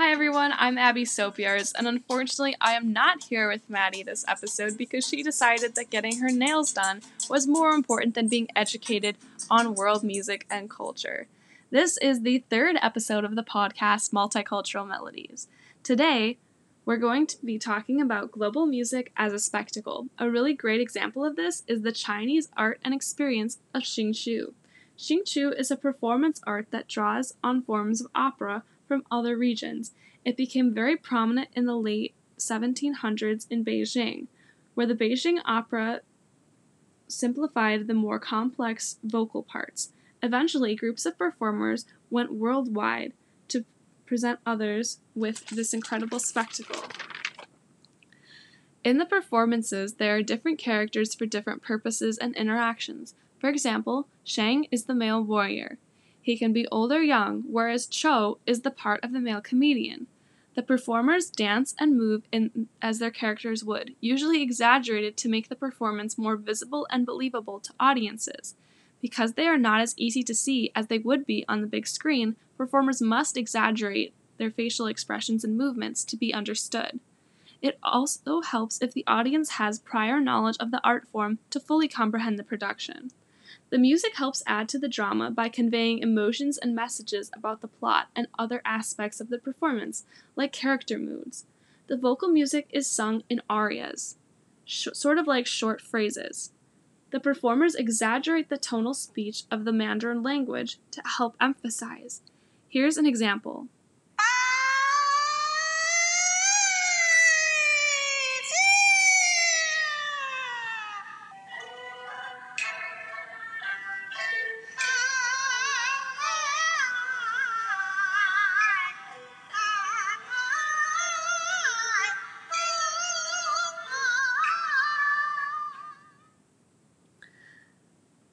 Hi everyone, I'm Abby Sopiars, and unfortunately, I am not here with Maddie this episode because she decided that getting her nails done was more important than being educated on world music and culture. This is the third episode of the podcast Multicultural Melodies. Today, we're going to be talking about global music as a spectacle. A really great example of this is the Chinese art and experience of Jingju. Jingju is a performance art that draws on forms of opera from other regions. It became very prominent in the late 1700s in Beijing, where the Beijing opera simplified the more complex vocal parts. Eventually, groups of performers went worldwide to present others with this incredible spectacle. In the performances, there are different characters for different purposes and interactions. For example, Sheng is the male warrior. He can be old or young, whereas Chou is the part of the male comedian. The performers dance and move in as their characters would, usually exaggerated to make the performance more visible and believable to audiences. Because they are not as easy to see as they would be on the big screen, performers must exaggerate their facial expressions and movements to be understood. It also helps if the audience has prior knowledge of the art form to fully comprehend the production. The music helps add to the drama by conveying emotions and messages about the plot and other aspects of the performance, like character moods. The vocal music is sung in arias, sh- sort of like short phrases. The performers exaggerate the tonal speech of the Mandarin language to help emphasize. Here's an example.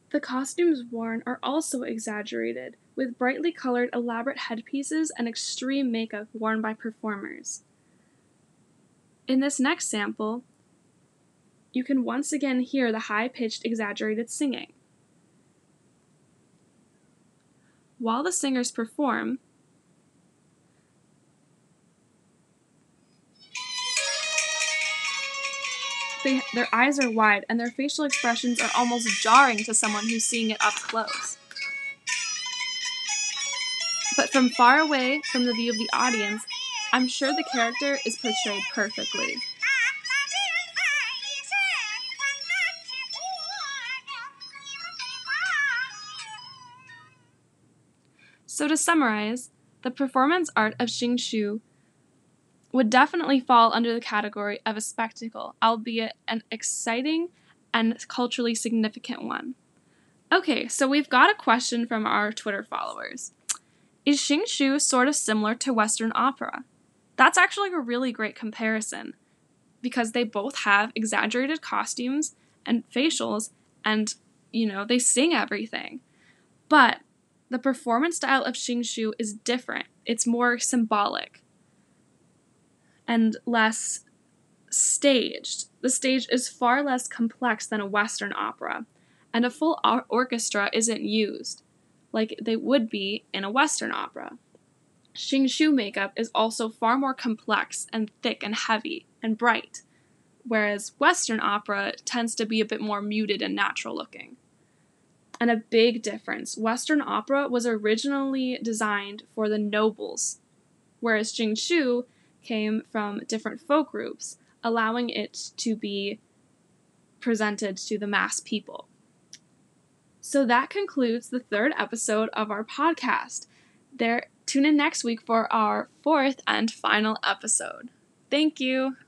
The costumes worn are also exaggerated, with brightly colored, elaborate headpieces and extreme makeup worn by performers. In this next sample, you can once again hear the high pitched, exaggerated singing. While the singers perform, they, their eyes are wide and their facial expressions are almost jarring to someone who's seeing it up close. But from far away, from the view of the audience, I'm sure the character is portrayed perfectly. So, to summarize, the performance art of Jingju would definitely fall under the category of a spectacle, albeit an exciting and culturally significant one. Okay, so we've got a question from our Twitter followers. Is Jingju sort of similar to Western opera? That's actually a really great comparison because they both have exaggerated costumes and facials and, you know, they sing everything. But the performance style of Jingju is different. It's more symbolic and less staged. The stage is far less complex than a Western opera, and a full or- orchestra isn't used like they would be in a Western opera. Jingju makeup is also far more complex and thick and heavy and bright, whereas Western opera tends to be a bit more muted and natural looking. And a big difference Western opera was originally designed for the nobles, whereas Jingju came from different folk groups, allowing it to be presented to the mass people. So that concludes the third episode of our podcast. There tune in next week for our fourth and final episode. Thank you.